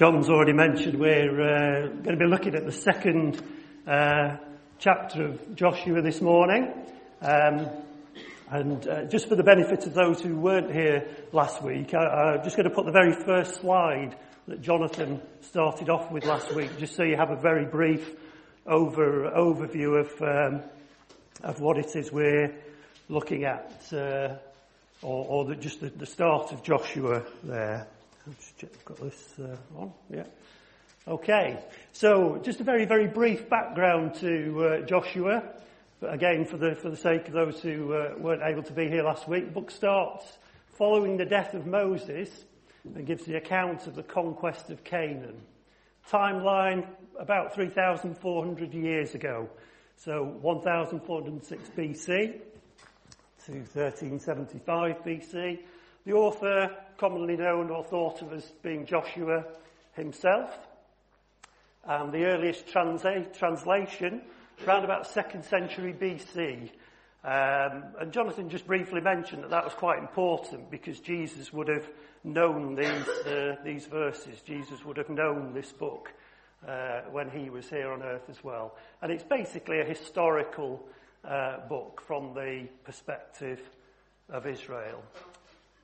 John's already mentioned we're uh, going to be looking at the second uh, chapter of Joshua this morning. Um, and uh, just for the benefit of those who weren't here last week, I, I'm just going to put the very first slide that Jonathan started off with last week, just so you have a very brief over, overview of, um, of what it is we're looking at, uh, or, or the, just the, the start of Joshua there. I've got this uh, on. Yeah. Okay. So just a very, very brief background to uh, Joshua. But again, for the, for the sake of those who uh, weren't able to be here last week, the book starts following the death of Moses and gives the account of the conquest of Canaan. Timeline about 3,400 years ago. So 1406 BC to 1375 BC. The author, commonly known or thought of as being Joshua himself. And the earliest transa- translation, around about 2nd century BC. Um, and Jonathan just briefly mentioned that that was quite important because Jesus would have known these, uh, these verses. Jesus would have known this book uh, when he was here on earth as well. And it's basically a historical uh, book from the perspective of Israel.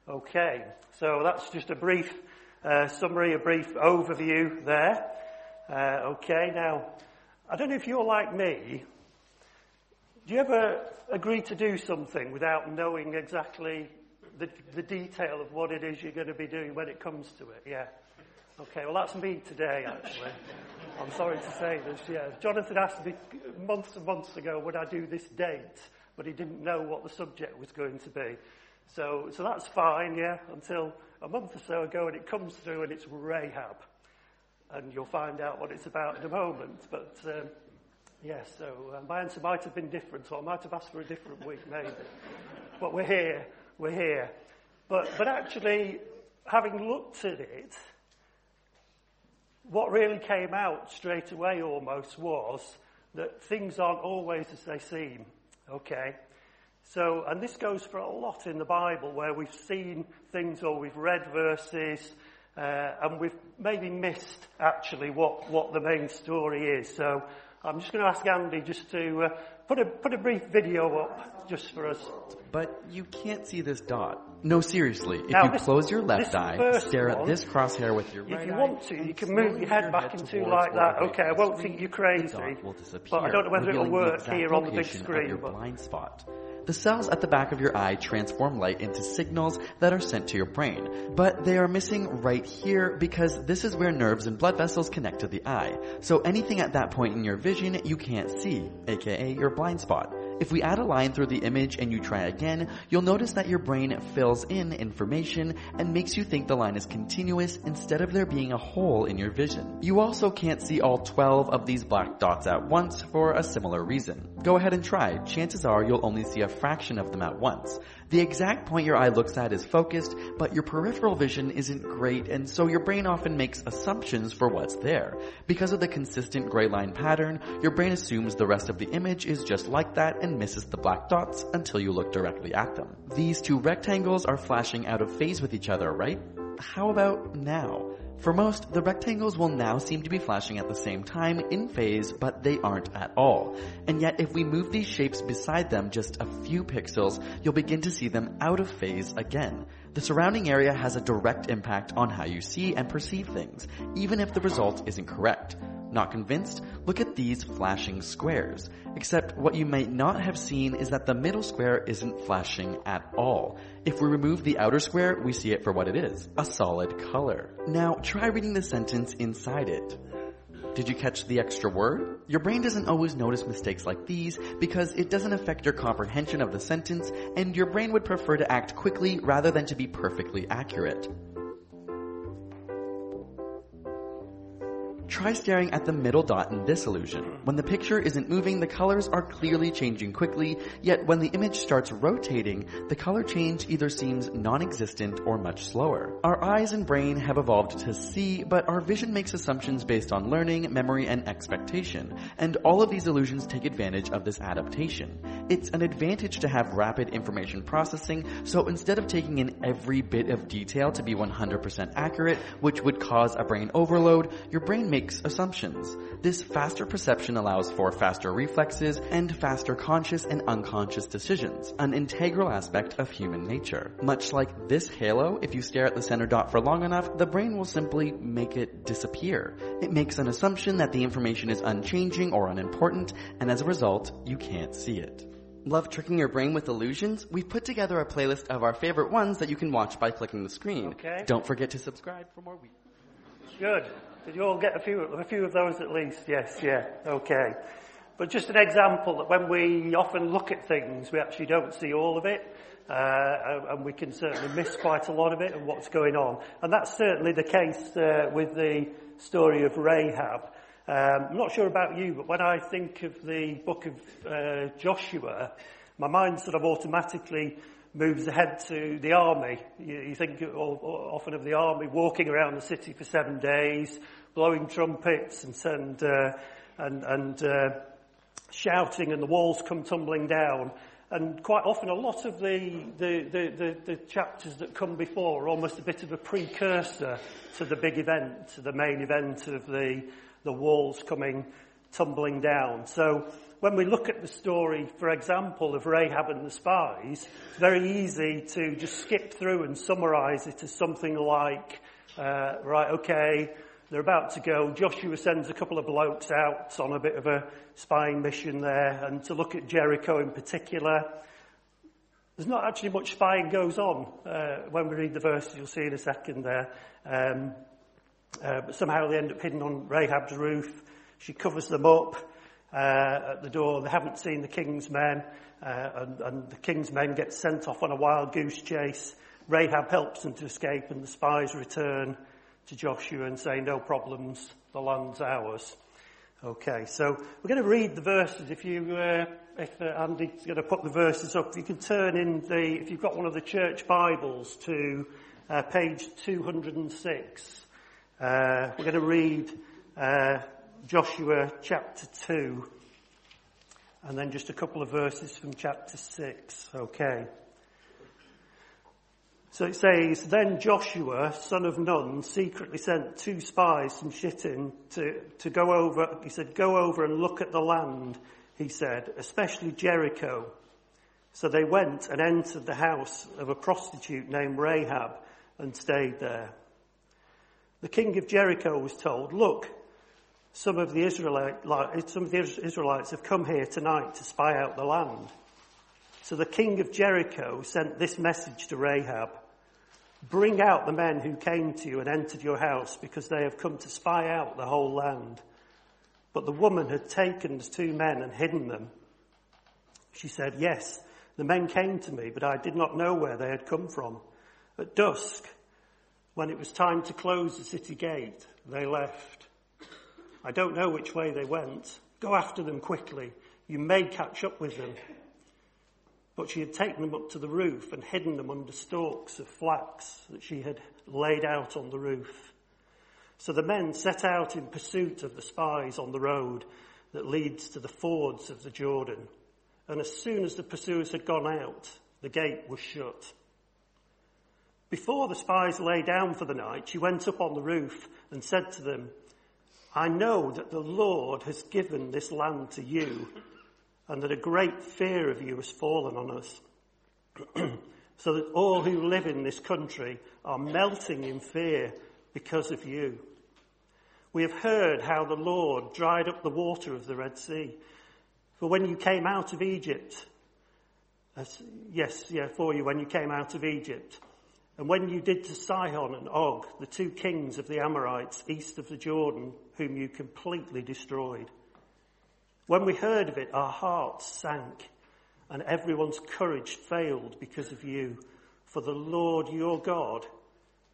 Okay, so that's just a brief uh, summary, a brief overview there. Uh, okay, now, I don't know if you're like me. Do you ever agree to do something without knowing exactly the, the detail of what it is you're going to be doing when it comes to it? Yeah. Okay, well that's me today actually. I'm sorry to say this, yeah. Jonathan asked me months and months ago would I do this date, but he didn't know what the subject was going to be. So, so that's fine, yeah, until a month or so ago and it comes through and it's Rahab. And you'll find out what it's about in a moment. But, um, yes, yeah, so uh, my answer might have been different, so I might have asked for a different week maybe. but we're here, we're here. But, but actually, having looked at it, what really came out straight away almost was that things aren't always as they seem. Okay? So, and this goes for a lot in the Bible where we've seen things or we've read verses uh, and we've maybe missed actually what, what the main story is. So I'm just going to ask Andy just to uh, put a put a brief video up just for us. But you can't see this dot. No, seriously. If now, you this, close your left eye, stare one, at this crosshair with your right eye. If you want to, you can move your head back into like that. Okay, I won't think you're crazy. But I don't know whether it'll work here on the big screen. Your blind spot. The cells at the back of your eye transform light into signals that are sent to your brain. But they are missing right here because this is where nerves and blood vessels connect to the eye. So anything at that point in your vision you can't see, aka your blind spot. If we add a line through the image and you try again, you'll notice that your brain fills in information and makes you think the line is continuous instead of there being a hole in your vision. You also can't see all 12 of these black dots at once for a similar reason. Go ahead and try. Chances are you'll only see a fraction of them at once. The exact point your eye looks at is focused, but your peripheral vision isn't great and so your brain often makes assumptions for what's there. Because of the consistent gray line pattern, your brain assumes the rest of the image is just like that and misses the black dots until you look directly at them. These two rectangles are flashing out of phase with each other, right? How about now? For most, the rectangles will now seem to be flashing at the same time in phase, but they aren't at all. And yet if we move these shapes beside them just a few pixels, you'll begin to see them out of phase again. The surrounding area has a direct impact on how you see and perceive things, even if the result isn't correct. Not convinced? Look at these flashing squares. Except what you might not have seen is that the middle square isn't flashing at all. If we remove the outer square, we see it for what it is, a solid color. Now try reading the sentence inside it. Did you catch the extra word? Your brain doesn't always notice mistakes like these because it doesn't affect your comprehension of the sentence and your brain would prefer to act quickly rather than to be perfectly accurate. Try staring at the middle dot in this illusion. When the picture isn't moving, the colors are clearly changing quickly, yet when the image starts rotating, the color change either seems non-existent or much slower. Our eyes and brain have evolved to see, but our vision makes assumptions based on learning, memory, and expectation, and all of these illusions take advantage of this adaptation. It's an advantage to have rapid information processing, so instead of taking in every bit of detail to be 100% accurate, which would cause a brain overload, your brain makes assumptions. This faster perception allows for faster reflexes and faster conscious and unconscious decisions, an integral aspect of human nature. Much like this halo, if you stare at the center dot for long enough, the brain will simply make it disappear. It makes an assumption that the information is unchanging or unimportant, and as a result, you can't see it. Love tricking your brain with illusions? We've put together a playlist of our favorite ones that you can watch by clicking the screen. Okay. Don't forget to subscribe for more weeks. Good. Did you all get a few, a few of those at least? Yes, yeah, okay. But just an example that when we often look at things, we actually don't see all of it, uh, and we can certainly miss quite a lot of it and what's going on. And that's certainly the case uh, with the story of Rahab. Um, I'm not sure about you, but when I think of the book of uh, Joshua, my mind sort of automatically moves ahead to the army. You, you think often of the army walking around the city for seven days, blowing trumpets and and uh, and, and uh, shouting, and the walls come tumbling down. And quite often, a lot of the, the, the, the, chapters that come before are almost a bit of a precursor to the big event, to the main event of the the walls coming tumbling down. So when we look at the story, for example, of Rahab and the spies, it's very easy to just skip through and summarize it as something like, uh, right, okay, they're about to go. Joshua sends a couple of blokes out on a bit of a spying mission there, and to look at Jericho in particular. There's not actually much spying goes on uh, when we read the verses. You'll see in a second there. Um, uh, but somehow they end up hidden on Rahab's roof. She covers them up uh, at the door. They haven't seen the king's men, uh, and, and the king's men get sent off on a wild goose chase. Rahab helps them to escape, and the spies return to Joshua and say, "No problems, the land's ours." Okay, so we're going to read the verses. If you, uh, if uh, Andy's going to put the verses up, you can turn in the, if you've got one of the church Bibles, to uh, page 206. Uh, we're going to read uh, Joshua chapter 2 and then just a couple of verses from chapter 6. Okay. So it says, Then Joshua, son of Nun, secretly sent two spies from Shittim to, to go over, he said, go over and look at the land, he said, especially Jericho. So they went and entered the house of a prostitute named Rahab and stayed there. The king of Jericho was told, look, some of the Israelites, some of the Israelites have come here tonight to spy out the land. So the king of Jericho sent this message to Rahab. Bring out the men who came to you and entered your house because they have come to spy out the whole land. But the woman had taken the two men and hidden them. She said, yes, the men came to me, but I did not know where they had come from. At dusk, when it was time to close the city gate, they left. I don't know which way they went. Go after them quickly. You may catch up with them. But she had taken them up to the roof and hidden them under stalks of flax that she had laid out on the roof. So the men set out in pursuit of the spies on the road that leads to the fords of the Jordan. And as soon as the pursuers had gone out, the gate was shut. Before the spies lay down for the night, she went up on the roof and said to them, I know that the Lord has given this land to you and that a great fear of you has fallen on us. so that all who live in this country are melting in fear because of you. We have heard how the Lord dried up the water of the Red Sea. For when you came out of Egypt, yes, yeah, for you when you came out of Egypt, and when you did to Sihon and Og, the two kings of the Amorites east of the Jordan, whom you completely destroyed. When we heard of it, our hearts sank and everyone's courage failed because of you. For the Lord your God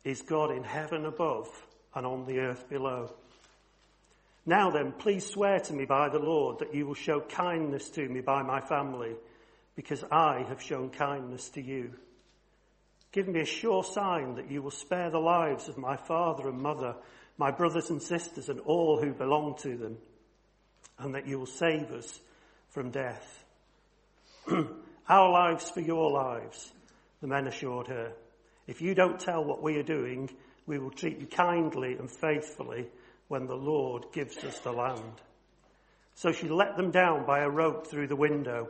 is God in heaven above and on the earth below. Now then, please swear to me by the Lord that you will show kindness to me by my family, because I have shown kindness to you. Give me a sure sign that you will spare the lives of my father and mother, my brothers and sisters, and all who belong to them, and that you will save us from death. Our lives for your lives, the men assured her. If you don't tell what we are doing, we will treat you kindly and faithfully when the Lord gives us the land. So she let them down by a rope through the window,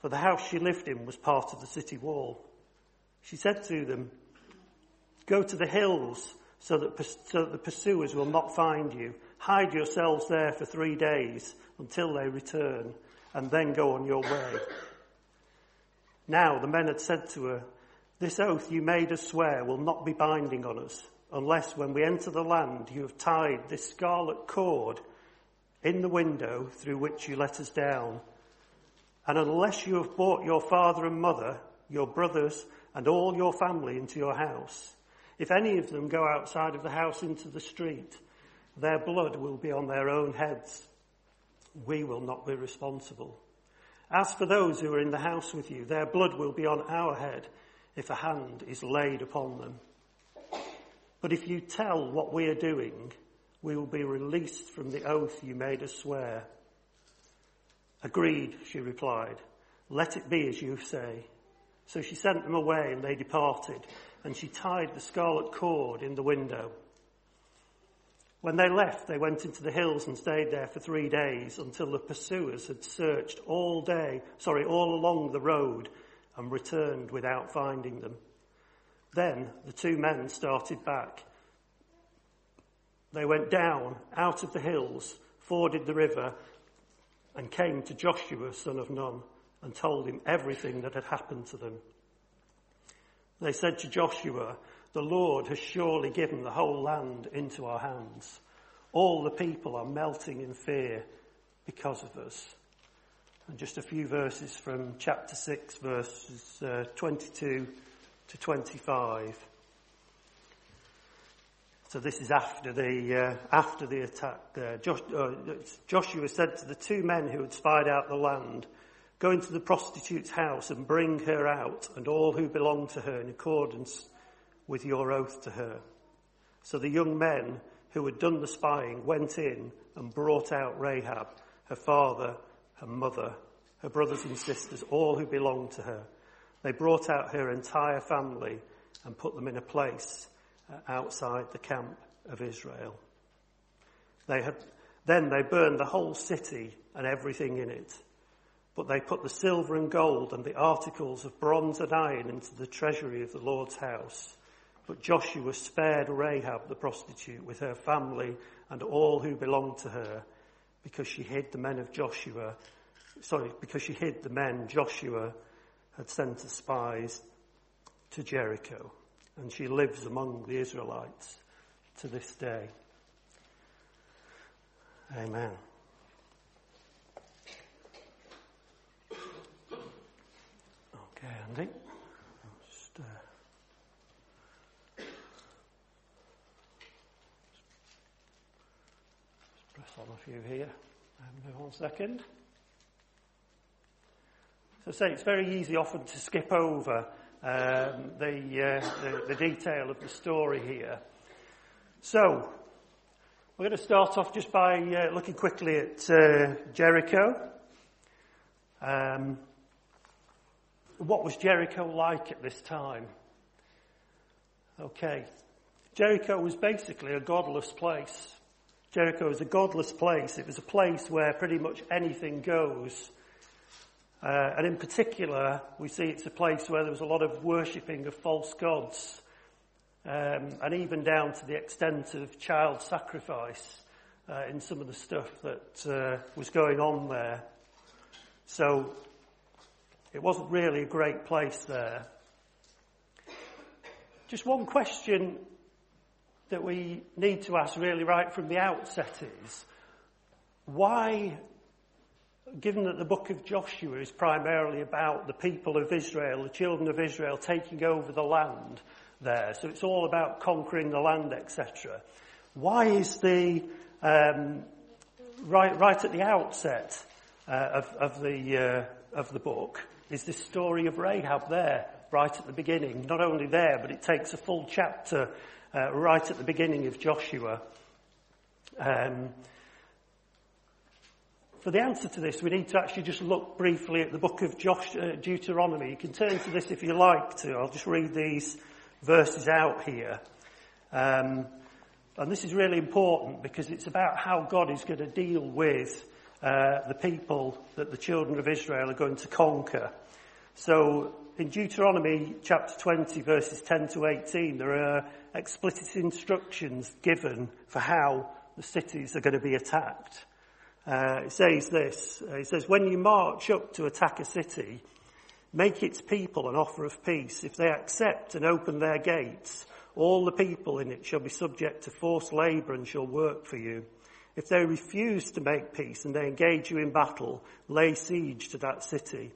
for the house she lived in was part of the city wall. She said to them, Go to the hills so that, so that the pursuers will not find you. Hide yourselves there for three days until they return, and then go on your way. Now the men had said to her, This oath you made us swear will not be binding on us, unless when we enter the land you have tied this scarlet cord in the window through which you let us down. And unless you have brought your father and mother, your brothers, and all your family into your house. If any of them go outside of the house into the street, their blood will be on their own heads. We will not be responsible. As for those who are in the house with you, their blood will be on our head if a hand is laid upon them. But if you tell what we are doing, we will be released from the oath you made us swear. Agreed, she replied. Let it be as you say. So she sent them away and they departed, and she tied the scarlet cord in the window. When they left, they went into the hills and stayed there for three days until the pursuers had searched all day, sorry, all along the road and returned without finding them. Then the two men started back. They went down out of the hills, forded the river, and came to Joshua, son of Nun and told him everything that had happened to them. They said to Joshua, the Lord has surely given the whole land into our hands. All the people are melting in fear because of us. And just a few verses from chapter 6 verses uh, 22 to 25. So this is after the uh, after the attack. Uh, uh, Joshua said to the two men who had spied out the land, Go into the prostitute's house and bring her out and all who belong to her in accordance with your oath to her. So the young men who had done the spying went in and brought out Rahab, her father, her mother, her brothers and sisters, all who belonged to her. They brought out her entire family and put them in a place uh, outside the camp of Israel. They had, then they burned the whole city and everything in it but they put the silver and gold and the articles of bronze and iron into the treasury of the Lord's house. But Joshua spared Rahab the prostitute with her family and all who belonged to her because she hid the men of Joshua, sorry, because she hid the men Joshua had sent as spies to Jericho. And she lives among the Israelites to this day. Amen. Okay, Andy. Just, uh, just press on a few here. Um, one second. So say it's very easy often to skip over um, the, uh, the, the detail of the story here. So we're going to start off just by uh, looking quickly at uh, Jericho. Um, what was Jericho like at this time? Okay. Jericho was basically a godless place. Jericho was a godless place. It was a place where pretty much anything goes. Uh, and in particular, we see it's a place where there was a lot of worshipping of false gods, um, and even down to the extent of child sacrifice uh, in some of the stuff that uh, was going on there. So it wasn't really a great place there. Just one question that we need to ask really right from the outset is, why, given that the book of Joshua is primarily about the people of Israel, the children of Israel taking over the land there, so it's all about conquering the land, etc. Why is the, um, right, right at the outset uh, of, of, the, uh, of the book is this story of Rahab there, right at the beginning. Not only there, but it takes a full chapter uh, right at the beginning of Joshua. Um, for the answer to this, we need to actually just look briefly at the book of Josh, uh, Deuteronomy. You can turn to this if you like to. I'll just read these verses out here. Um, and this is really important because it's about how God is going to deal with uh, the people that the children of Israel are going to conquer. So in Deuteronomy chapter 20 verses 10 to 18, there are explicit instructions given for how the cities are going to be attacked. Uh, it says this, uh, it says, when you march up to attack a city, make its people an offer of peace. If they accept and open their gates, all the people in it shall be subject to forced labour and shall work for you. If they refuse to make peace and they engage you in battle, lay siege to that city.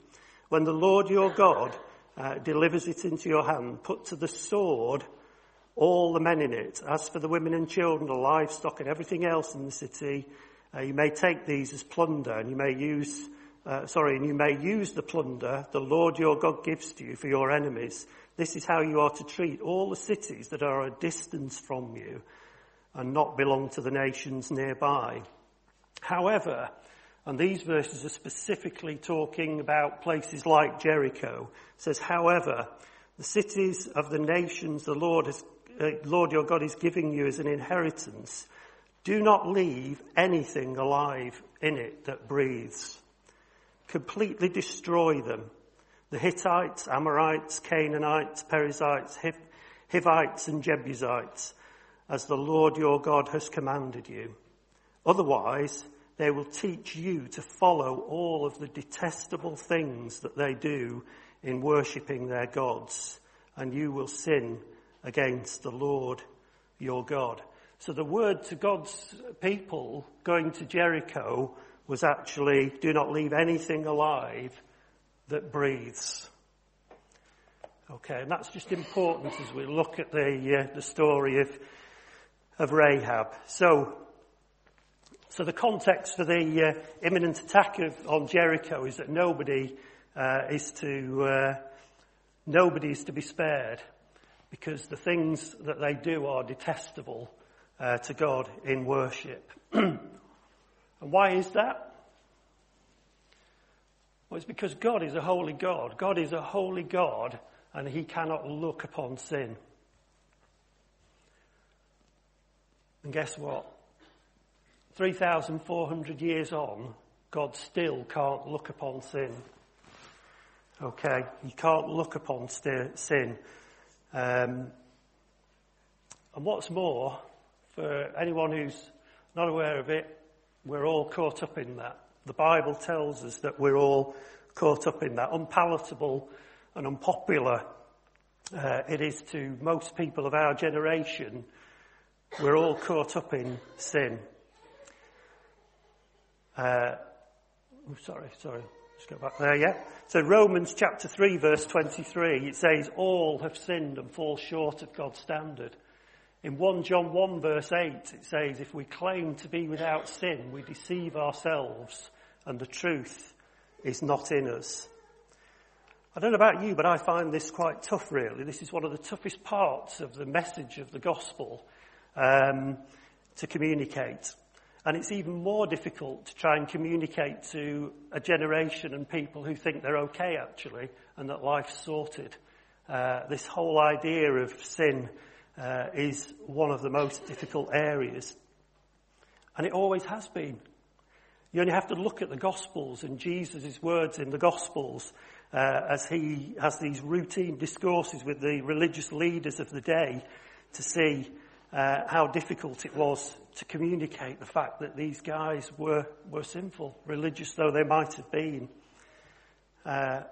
When the Lord your God uh, delivers it into your hand, put to the sword all the men in it. As for the women and children, the livestock and everything else in the city, uh, you may take these as plunder and you may use, uh, sorry, and you may use the plunder the Lord your God gives to you for your enemies. This is how you are to treat all the cities that are a distance from you and not belong to the nations nearby. However, and these verses are specifically talking about places like Jericho, says, however, the cities of the nations the Lord has, uh, Lord your God is giving you as an inheritance do not leave anything alive in it that breathes. Completely destroy them. The Hittites, Amorites, Canaanites, Perizzites, Hivites and Jebusites, as the Lord your God has commanded you. Otherwise, they will teach you to follow all of the detestable things that they do in worshipping their gods, and you will sin against the Lord your God. So the word to God's people going to Jericho was actually, do not leave anything alive that breathes. Okay, and that's just important as we look at the, uh, the story of, of Rahab. So, so the context for the uh, imminent attack of, on Jericho is that nobody uh, is to, uh, nobody is to be spared because the things that they do are detestable uh, to God in worship. and why is that? Well, it's because God is a holy God. God is a holy God and he cannot look upon sin. And guess what? 3,400 years on, God still can't look upon sin. Okay, he can't look upon st- sin. Um, and what's more, for anyone who's not aware of it, we're all caught up in that. The Bible tells us that we're all caught up in that. Unpalatable and unpopular uh, it is to most people of our generation. We're all caught up in sin. Uh, oh, sorry, sorry. Let's go back there, yeah? So Romans chapter 3 verse 23, it says, all have sinned and fall short of God's standard. In 1 John 1 verse 8, it says, if we claim to be without sin, we deceive ourselves and the truth is not in us. I don't know about you, but I find this quite tough really. This is one of the toughest parts of the message of the gospel um, to communicate. And it's even more difficult to try and communicate to a generation and people who think they're okay actually and that life's sorted. Uh, this whole idea of sin uh, is one of the most difficult areas. And it always has been. You only have to look at the Gospels and Jesus' words in the Gospels uh, as he has these routine discourses with the religious leaders of the day to see uh, how difficult it was to communicate the fact that these guys were, were sinful, religious though they might have been. Uh,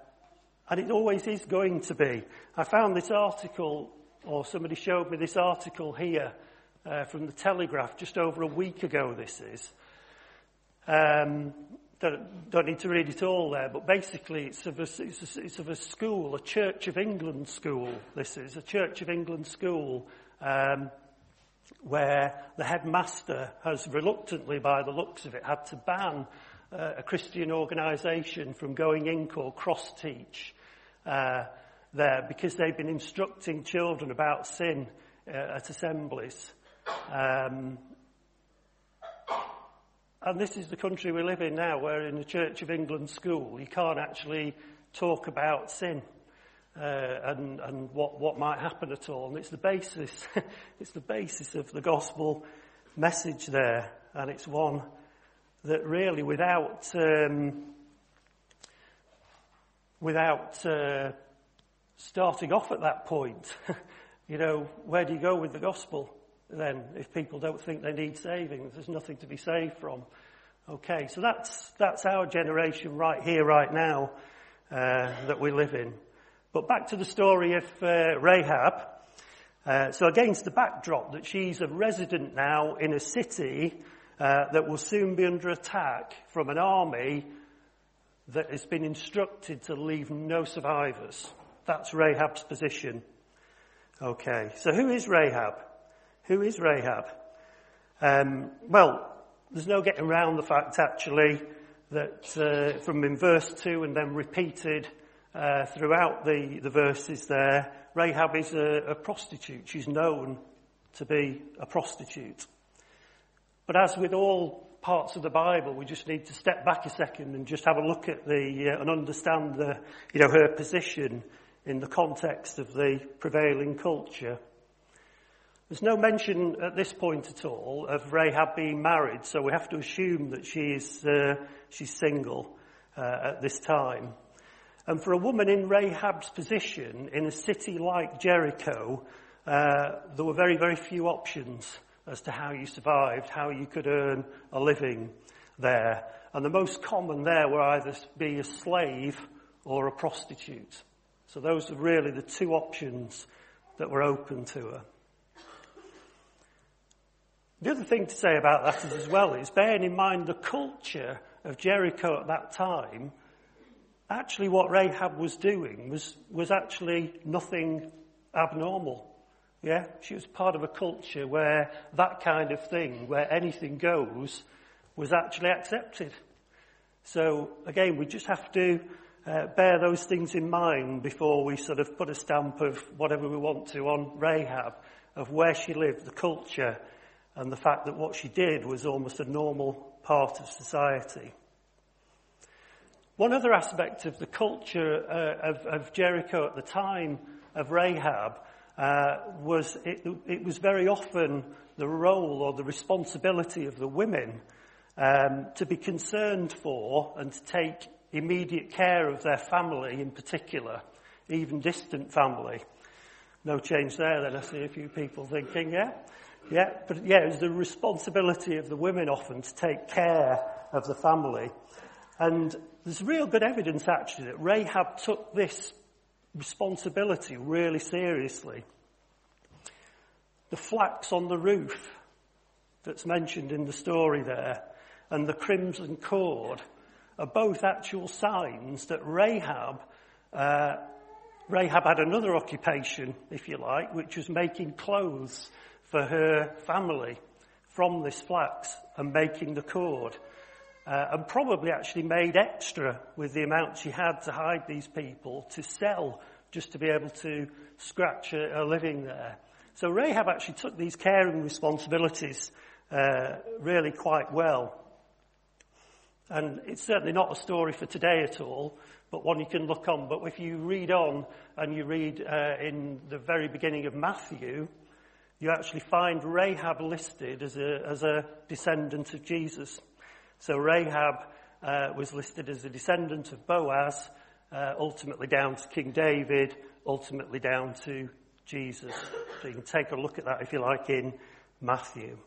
and it always is going to be. I found this article or somebody showed me this article here uh, from the Telegraph just over a week ago. This is. Um, don't, don't, need to read it all there, but basically it's of, a, it's, a, it's of a school, a Church of England school. This is a Church of England school, um, where the headmaster has reluctantly, by the looks of it, had to ban uh, a Christian organisation from going in called Cross Teach uh, there because they've been instructing children about sin uh, at assemblies. Um, and this is the country we live in now, where in the Church of England school. You can't actually talk about sin uh, and, and what, what might happen at all. And it's the basis, it's the basis of the gospel message there, and it's one that really, without um, without uh, starting off at that point, you know, where do you go with the gospel then if people don't think they need saving? There's nothing to be saved from. Okay, so that's that's our generation right here, right now, uh, that we live in. But back to the story of uh, Rahab. Uh, so against the backdrop that she's a resident now in a city uh, that will soon be under attack from an army that has been instructed to leave no survivors. That's Rahab's position. Okay, so who is Rahab? Who is Rahab? Um, well, there's no getting around the fact actually that uh, from in verse 2 and then repeated uh, throughout the, the verses there, Rahab is a, a prostitute. She's known to be a prostitute. But as with all parts of the Bible, we just need to step back a second and just have a look at the, uh, and understand the, you know, her position in the context of the prevailing culture. There's no mention at this point at all of Rahab being married, so we have to assume that she's, uh, she's single uh, at this time. And for a woman in Rahab's position in a city like Jericho, uh, there were very, very few options as to how you survived, how you could earn a living there. And the most common there were either be a slave or a prostitute. So those are really the two options that were open to her. The other thing to say about that is as well is bearing in mind the culture of Jericho at that time actually what Rahab was doing was, was actually nothing abnormal. Yeah, she was part of a culture where that kind of thing, where anything goes, was actually accepted. So again, we just have to uh, bear those things in mind before we sort of put a stamp of whatever we want to on Rahab, of where she lived, the culture, and the fact that what she did was almost a normal part of society. One other aspect of the culture uh, of, of, Jericho at the time of Rahab uh, was it, it, was very often the role or the responsibility of the women um, to be concerned for and to take immediate care of their family in particular, even distant family. No change there then, I see a few people thinking, yeah? Yeah, but yeah, it was the responsibility of the women often to take care of the family. And there's real good evidence actually that Rahab took this responsibility really seriously. The flax on the roof that's mentioned in the story there and the crimson cord are both actual signs that Rahab, uh, Rahab had another occupation, if you like, which was making clothes for her family from this flax and making the cord uh, and probably actually made extra with the amount she had to hide these people to sell just to be able to scratch a, a living there. So Rahab actually took these caring responsibilities uh, really quite well. And it's certainly not a story for today at all, but one you can look on. But if you read on and you read uh, in the very beginning of Matthew, you actually find Rahab listed as a, as a descendant of Jesus. So Rahab uh, was listed as a descendant of Boaz, uh, ultimately down to King David, ultimately down to Jesus. So you can take a look at that if you like in Matthew.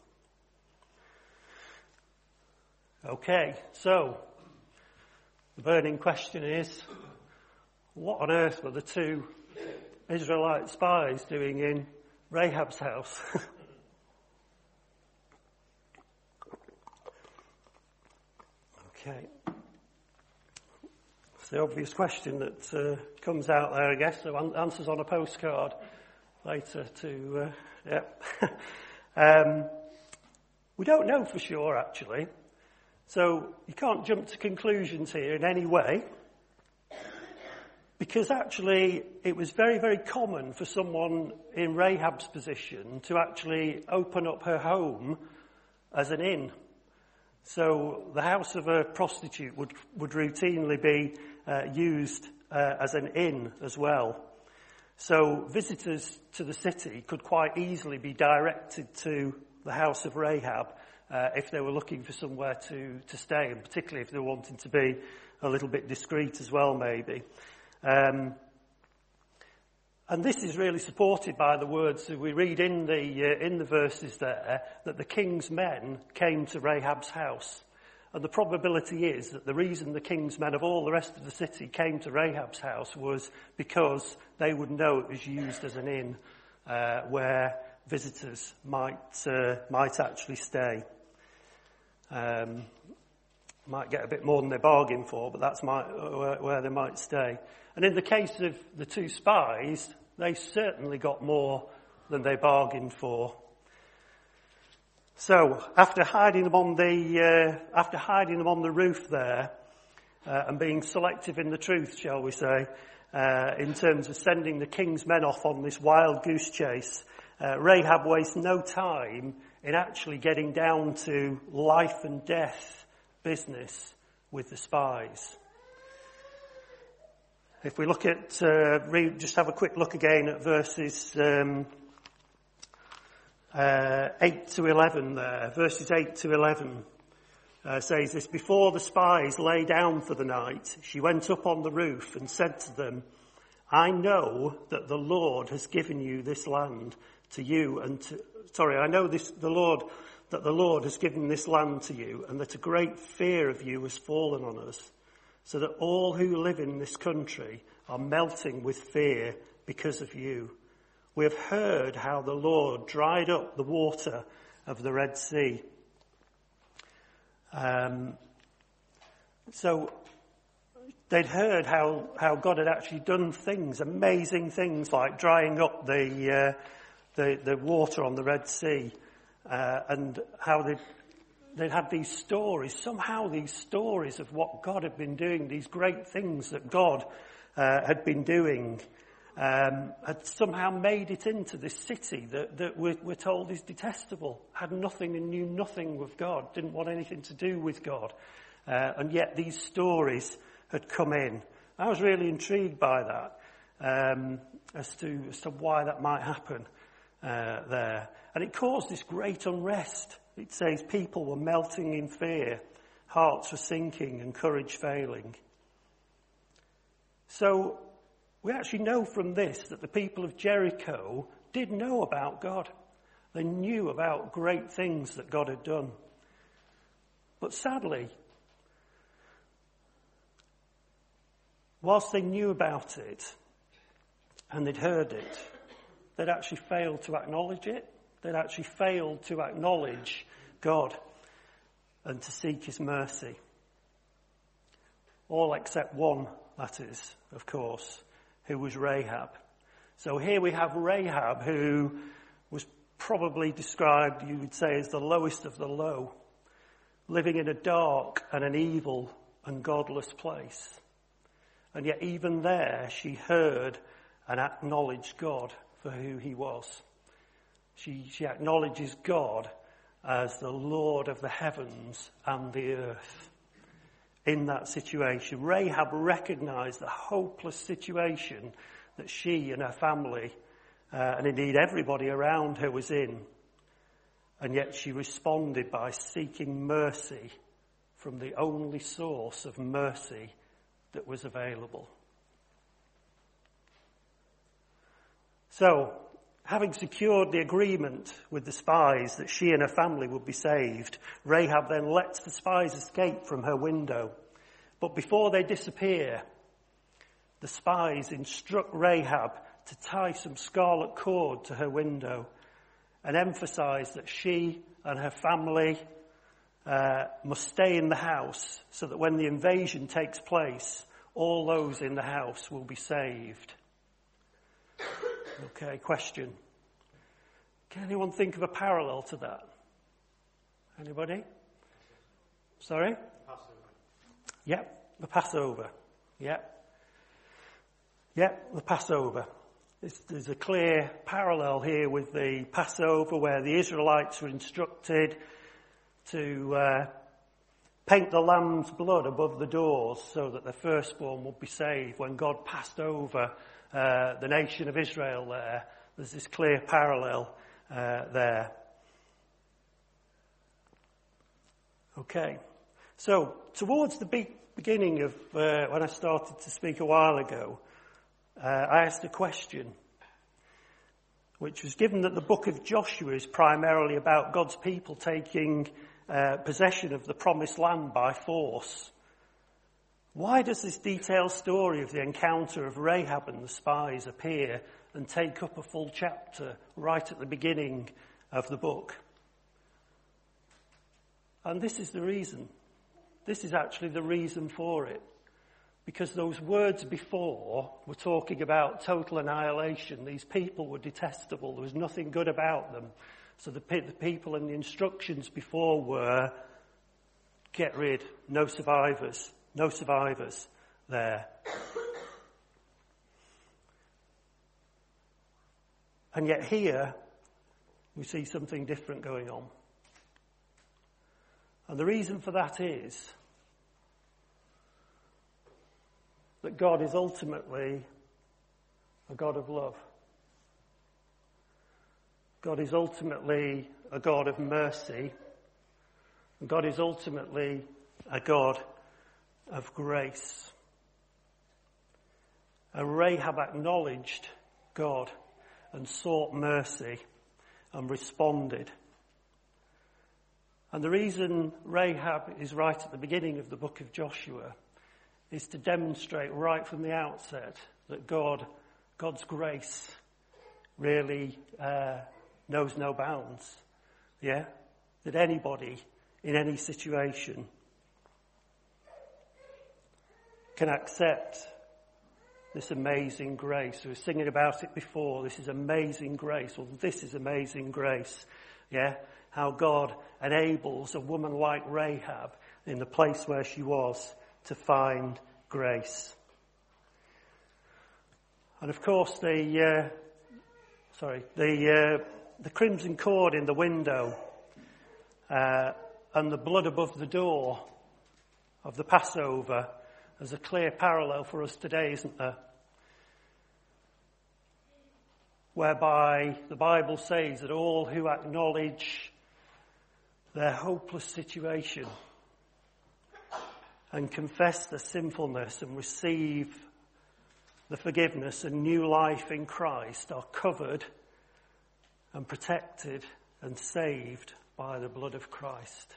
Okay, so the burning question is, what on earth were the two Israelite spies doing in Rahab's house? Okay. It's the obvious question that uh, comes out there, I guess. So answers on a postcard later to, uh, yeah. Um, we don't know for sure, actually. So you can't jump to conclusions here in any way. Because actually, it was very, very common for someone in Rahab's position to actually open up her home as an inn. So the house of a prostitute would, would routinely be uh, used uh, as an inn as well. So visitors to the city could quite easily be directed to the house of Rahab uh, if they were looking for somewhere to, to stay, and particularly if they were wanting to be a little bit discreet as well, maybe. Um, and this is really supported by the words that we read in the, uh, in the verses there, that the king's men came to Rahab's house. And the probability is that the reason the king's men of all the rest of the city came to Rahab's house was because they would know it was used as an inn uh, where visitors might, uh, might actually stay. Um, might get a bit more than they bargained for, but that's my, where, where they might stay. And in the case of the two spies, they certainly got more than they bargained for. So, after hiding them on the, uh, after hiding them on the roof there, uh, and being selective in the truth, shall we say, uh, in terms of sending the king's men off on this wild goose chase, uh, Rahab wastes no time in actually getting down to life and death business with the spies. If we look at, uh, just have a quick look again at verses um, uh, 8 to 11 there, verses 8 to 11. Uh, says this, before the spies lay down for the night, she went up on the roof and said to them, I know that the Lord has given you this land to you and to, sorry, I know this, the Lord, that the Lord has given this land to you and that a great fear of you has fallen on us so that all who live in this country are melting with fear because of you. We have heard how the Lord dried up the water of the Red Sea. Um, so they'd heard how, how God had actually done things, amazing things like drying up the, uh, the, the water on the Red Sea, uh, and how they'd they'd had these stories, somehow these stories of what God had been doing, these great things that God uh, had been doing, um, had somehow made it into this city that, that we're, we're told is detestable, had nothing and knew nothing of God, didn't want anything to do with God. Uh, and yet these stories had come in. I was really intrigued by that um, as, to, as to why that might happen uh, there. And it caused this great unrest it says people were melting in fear, hearts were sinking and courage failing. So we actually know from this that the people of Jericho did know about God. They knew about great things that God had done. But sadly, whilst they knew about it and they'd heard it, they'd actually failed to acknowledge it They'd actually failed to acknowledge God and to seek his mercy. All except one, that is, of course, who was Rahab. So here we have Rahab who was probably described, you would say, as the lowest of the low, living in a dark and an evil and godless place. And yet even there she heard and acknowledged God for who he was. She, she acknowledges God as the Lord of the heavens and the earth. In that situation, Rahab recognized the hopeless situation that she and her family, uh, and indeed everybody around her was in. And yet she responded by seeking mercy from the only source of mercy that was available. So, Having secured the agreement with the spies that she and her family would be saved, Rahab then lets the spies escape from her window. But before they disappear, the spies instruct Rahab to tie some scarlet cord to her window and emphasize that she and her family uh, must stay in the house so that when the invasion takes place, all those in the house will be saved. Okay, question. Can anyone think of a parallel to that? Anybody? Sorry? Passover. Yep, the Passover. Yep. Yep, the Passover. It's, there's a clear parallel here with the Passover where the Israelites were instructed to uh, paint the lamb's blood above the doors so that the firstborn would be saved. When God passed over uh, the nation of Israel there, there's this clear parallel uh, there. Okay. So, towards the be- beginning of uh, when I started to speak a while ago, uh, I asked a question, which was given that the book of Joshua is primarily about God's people taking uh, possession of the promised land by force. Why does this detailed story of the encounter of Rahab and the spies appear and take up a full chapter right at the beginning of the book? And this is the reason. This is actually the reason for it. Because those words before were talking about total annihilation. These people were detestable. There was nothing good about them. So the, the people and the instructions before were get rid, no survivors, no survivors there. And yet here, we see something different going on. And the reason for that is that God is ultimately a God of love. God is ultimately a God of mercy. God is ultimately a God of grace. And Rahab acknowledged God and sought mercy and responded. And the reason Rahab is right at the beginning of the book of Joshua is to demonstrate right from the outset that God, God's grace really uh, knows no bounds. Yeah? That anybody in any situation can accept this amazing grace. We were singing about it before. This is amazing grace. Well, this is amazing grace. Yeah? How God enables a woman like Rahab in the place where she was to find grace. And of course, the, uh, sorry, the, uh, the crimson cord in the window uh, and the blood above the door of the Passover as a clear parallel for us today, isn't there? Whereby the Bible says that all who acknowledge their hopeless situation and confess their sinfulness and receive the forgiveness and new life in Christ are covered and protected and saved by the blood of Christ.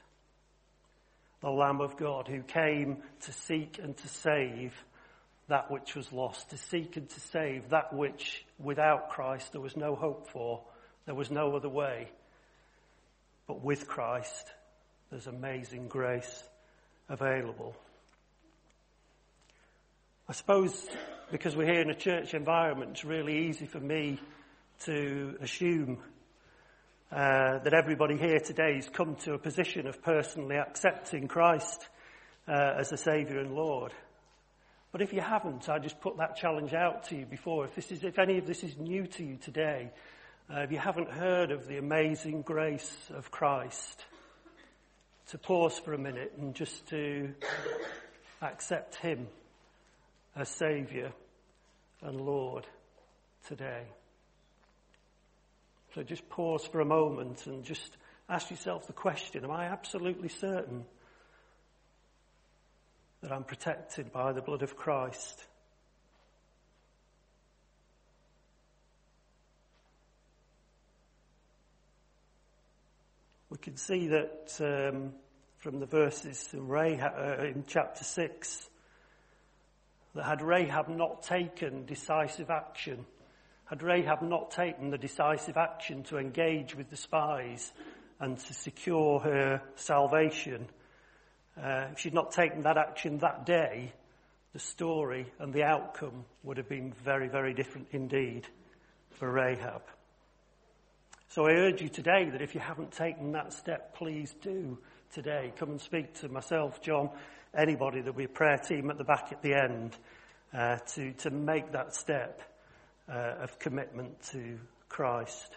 The Lamb of God who came to seek and to save that which was lost, to seek and to save that which without Christ there was no hope for, there was no other way. But with Christ, there's amazing grace available. I suppose because we're here in a church environment, it's really easy for me to assume uh, that everybody here today has come to a position of personally accepting Christ uh, as a Saviour and Lord. But if you haven't, I just put that challenge out to you before. If, this is, if any of this is new to you today, uh, if you haven't heard of the amazing grace of Christ, to pause for a minute and just to accept Him as Saviour and Lord today. So just pause for a moment and just ask yourself the question, am I absolutely certain that I'm protected by the blood of Christ? We can see that um, from the verses in, Rahab, uh, in chapter 6 that had Rahab not taken decisive action, had Rahab not taken the decisive action to engage with the spies and to secure her salvation, uh, if she'd not taken that action that day, the story and the outcome would have been very, very different indeed for Rahab. So I urge you today that if you haven't taken that step, please do today. Come and speak to myself, John, anybody. There'll be a prayer team at the back at the end uh, to, to make that step uh, of commitment to Christ.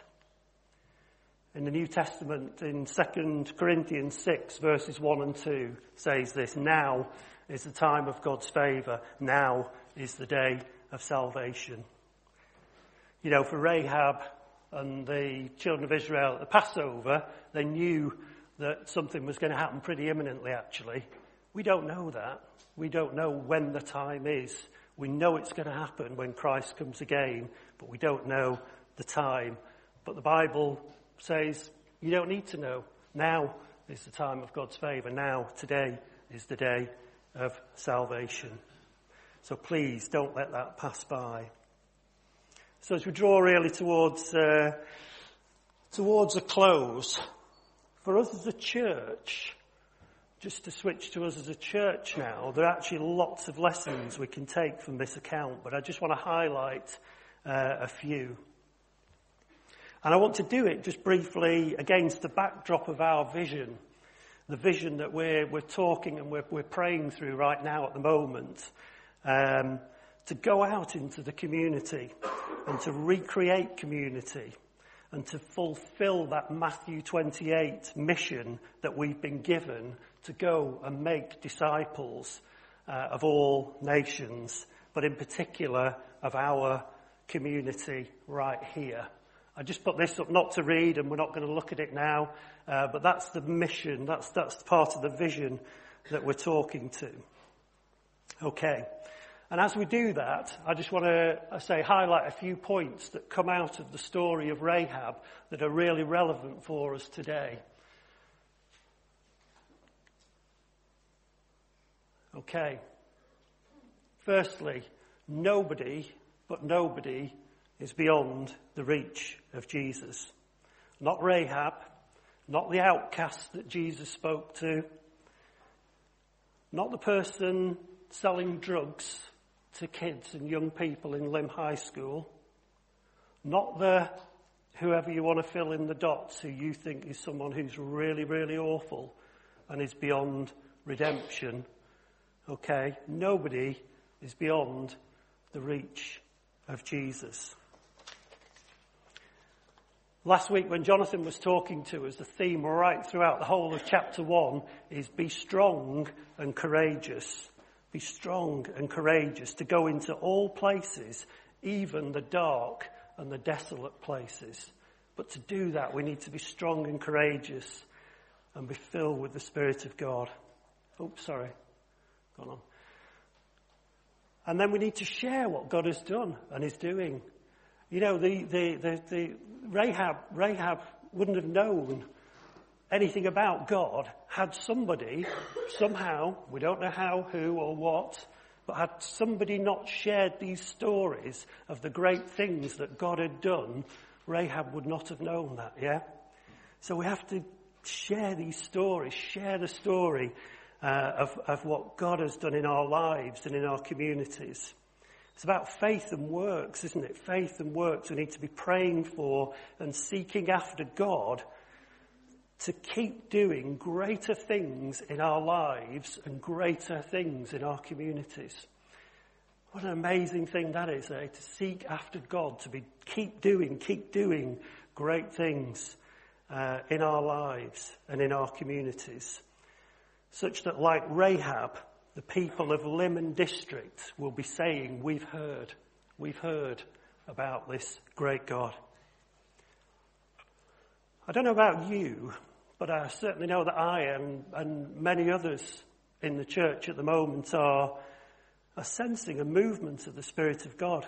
In the New Testament, in 2 Corinthians 6, verses 1 and 2, says this Now is the time of God's favour. Now is the day of salvation. You know, for Rahab and the children of Israel at the Passover, they knew that something was going to happen pretty imminently, actually. We don't know that. We don't know when the time is. We know it's going to happen when Christ comes again, but we don't know the time. But the Bible says you don't need to know. Now is the time of God's favour. Now, today is the day of salvation. So please don't let that pass by. So as we draw really towards uh, towards a close, for us as a church, just to switch to us as a church now, there are actually lots of lessons we can take from this account, but I just want to highlight uh, a few. And I want to do it just briefly against the backdrop of our vision, the vision that we're, we're talking and we're, we're praying through right now at the moment, um, to go out into the community and to recreate community and to fulfill that Matthew 28 mission that we've been given to go and make disciples uh, of all nations, but in particular of our community right here. I just put this up not to read and we're not going to look at it now, uh, but that's the mission, that's, that's part of the vision that we're talking to. Okay. And as we do that, I just want to I say highlight a few points that come out of the story of Rahab that are really relevant for us today. Okay. Firstly, nobody, but nobody is beyond the reach of Jesus. Not Rahab, not the outcast that Jesus spoke to, not the person selling drugs to kids and young people in Lymm High School, not the whoever you want to fill in the dots who you think is someone who's really, really awful and is beyond redemption. Okay? Nobody is beyond the reach of Jesus. Last week when Jonathan was talking to us, the theme right throughout the whole of chapter one is be strong and courageous. Be strong and courageous to go into all places, even the dark and the desolate places. But to do that, we need to be strong and courageous and be filled with the Spirit of God. Oh, sorry. Gone on. And then we need to share what God has done and is doing. You know, the, the, the, the Rahab, Rahab wouldn't have known anything about God had somebody somehow, we don't know how, who or what, but had somebody not shared these stories of the great things that God had done, Rahab would not have known that, yeah? So we have to share these stories, share the story uh, of, of what God has done in our lives and in our communities. It's about faith and works, isn't it? Faith and works we need to be praying for and seeking after God to keep doing greater things in our lives and greater things in our communities. What an amazing thing that is, eh? To seek after God, to be keep doing, keep doing great things uh, in our lives and in our communities, such that, like Rahab, the people of Lymm District will be saying, "We've heard, we've heard about this great God." I don't know about you, but I certainly know that I and, and many others in the church at the moment are, are sensing a movement of the Spirit of God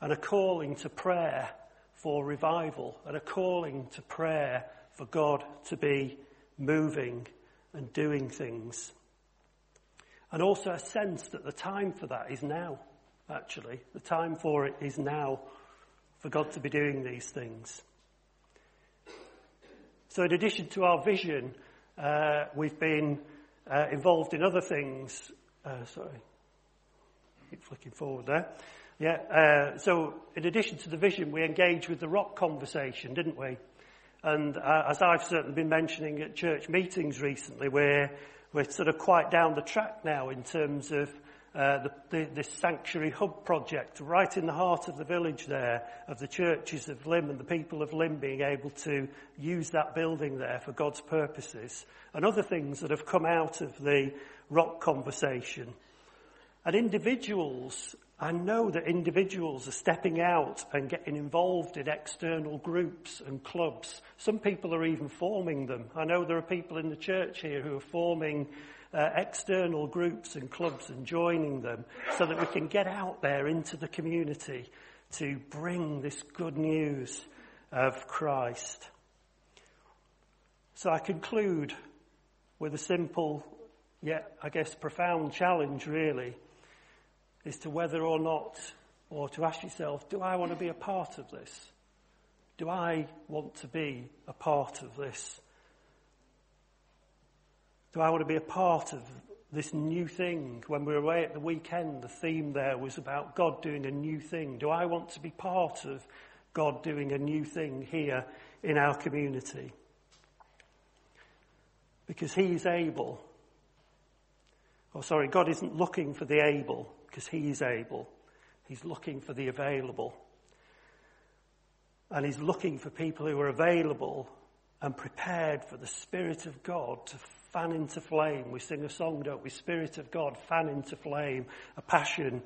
and a calling to prayer for revival and a calling to prayer for God to be moving and doing things. And also a sense that the time for that is now, actually. The time for it is now for God to be doing these things. So in addition to our vision, uh, we've been uh, involved in other things. Uh, sorry, keep flicking forward there. Yeah, uh, so in addition to the vision, we engaged with the ROC conversation, didn't we? And uh, as I've certainly been mentioning at church meetings recently, we're, we're sort of quite down the track now in terms of uh, the, the, this sanctuary hub project right in the heart of the village there, of the churches of Lymm and the people of Lymm being able to use that building there for God's purposes, and other things that have come out of the ROC conversation. And individuals I know that individuals are stepping out and getting involved in external groups and clubs. Some people are even forming them. I know there are people in the church here who are forming uh, external groups and clubs and joining them so that we can get out there into the community to bring this good news of Christ. So I conclude with a simple, yet I guess profound challenge really is to whether or not, or to ask yourself, do I want to be a part of this? Do I want to be a part of this? Do I want to be a part of this new thing? When we were away at the weekend, the theme there was about God doing a new thing. Do I want to be part of God doing a new thing here in our community? Because He's able. Oh, sorry, God isn't looking for the able because he is able. He's looking for the available. And he's looking for people who are available and prepared for the Spirit of God to fan into flame. We sing a song, don't we? Spirit of God, fan into flame, a passion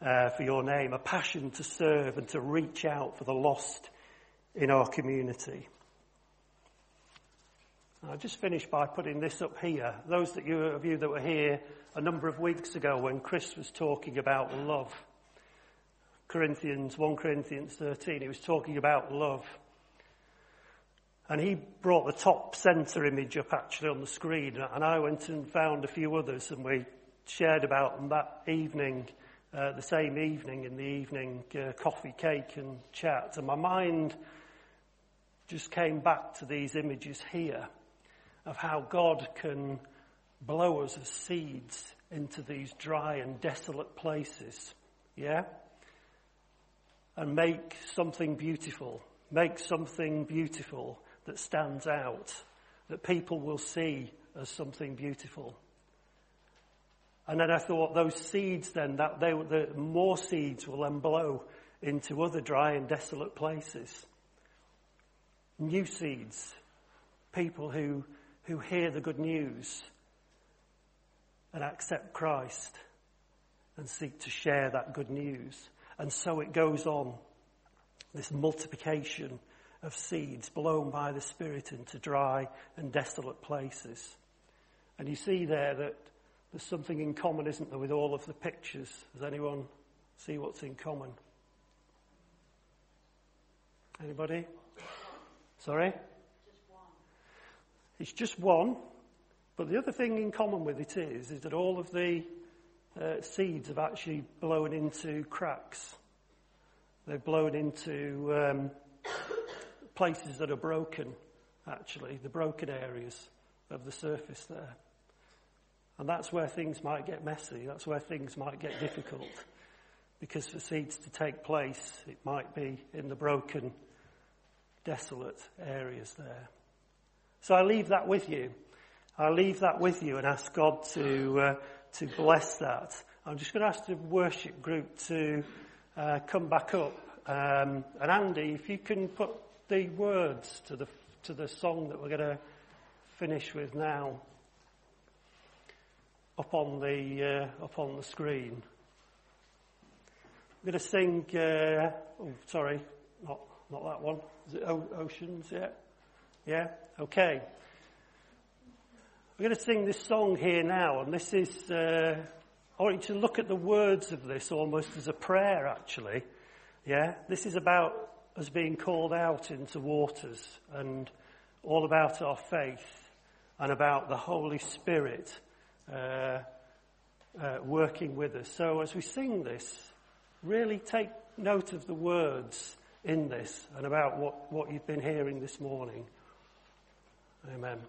uh, for your name, a passion to serve and to reach out for the lost in our community. I'll just finish by putting this up here. Those that you, of you that were here a number of weeks ago when Chris was talking about love, Corinthians, 1 Corinthians 13, he was talking about love. And he brought the top centre image up actually on the screen and I went and found a few others and we shared about them that evening, uh, the same evening in the evening uh, coffee, cake and chat. And my mind just came back to these images here of how God can blow us as seeds into these dry and desolate places. Yeah? And make something beautiful. Make something beautiful that stands out, that people will see as something beautiful. And then I thought those seeds then, that they, the more seeds will then blow into other dry and desolate places. New seeds. People who who hear the good news and accept Christ and seek to share that good news. And so it goes on. This multiplication of seeds blown by the Spirit into dry and desolate places. And you see there that there's something in common, isn't there, with all of the pictures? Does anyone see what's in common? Anybody? Sorry? It's just one, but the other thing in common with it is, is that all of the uh, seeds have actually blown into cracks. They've blown into um, places that are broken, actually, the broken areas of the surface there. And that's where things might get messy. That's where things might get difficult. Because for seeds to take place, it might be in the broken, desolate areas there. So I leave that with you. I leave that with you and ask God to uh, to bless that. I'm just going to ask the worship group to uh, come back up. Um, and Andy, if you can put the words to the to the song that we're going to finish with now up on the uh, up on the screen. I'm going to sing. Uh, oh, sorry, not not that one. Is it o- Oceans? Yeah. Yeah? Okay. We're going to sing this song here now, and this is, uh, I want you to look at the words of this almost as a prayer, actually. Yeah? This is about us being called out into waters, and all about our faith, and about the Holy Spirit uh, uh, working with us. So as we sing this, really take note of the words in this and about what, what you've been hearing this morning. Amen.